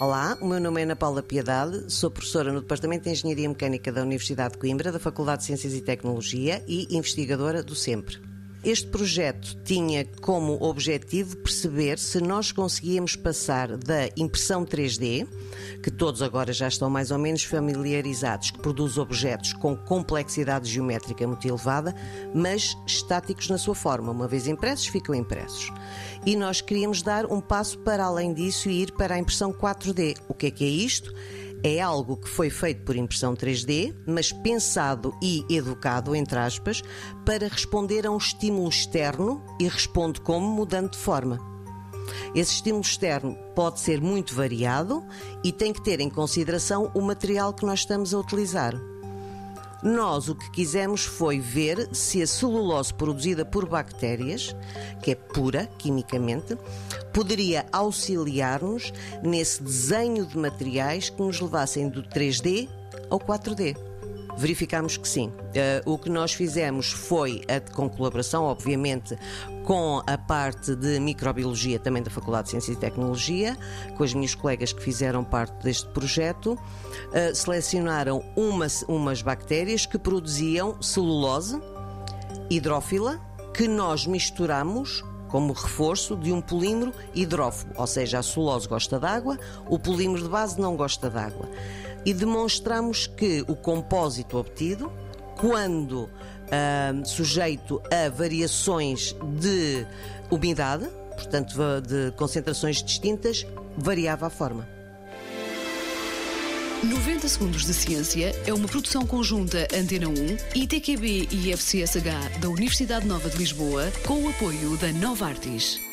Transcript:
Olá, o meu nome é Ana Paula Piedade, sou professora no Departamento de Engenharia Mecânica da Universidade de Coimbra, da Faculdade de Ciências e Tecnologia e investigadora do SEMPRE. Este projeto tinha como objetivo perceber se nós conseguíamos passar da impressão 3D, que todos agora já estão mais ou menos familiarizados, que produz objetos com complexidade geométrica muito elevada, mas estáticos na sua forma. Uma vez impressos, ficam impressos. E nós queríamos dar um passo para além disso e ir para a impressão 4D. O que é que é isto? É algo que foi feito por impressão 3D, mas pensado e educado, entre aspas, para responder a um estímulo externo e responde como mudando de forma. Esse estímulo externo pode ser muito variado e tem que ter em consideração o material que nós estamos a utilizar. Nós o que quisemos foi ver se a celulose produzida por bactérias, que é pura quimicamente, poderia auxiliar-nos nesse desenho de materiais que nos levassem do 3D ao 4D. Verificámos que sim. Uh, o que nós fizemos foi, a, com colaboração, obviamente, com a parte de microbiologia também da Faculdade de Ciências e Tecnologia, com as minhas colegas que fizeram parte deste projeto, uh, selecionaram umas, umas bactérias que produziam celulose hidrófila que nós misturamos como reforço de um polímero hidrófobo, ou seja, a celulose gosta de água, o polímero de base não gosta de água. E demonstramos que o compósito obtido, quando uh, sujeito a variações de umidade, portanto de concentrações distintas, variava a forma. 90 Segundos de Ciência é uma produção conjunta Antena 1, ITQB e FCSH da Universidade Nova de Lisboa, com o apoio da Nova Artis.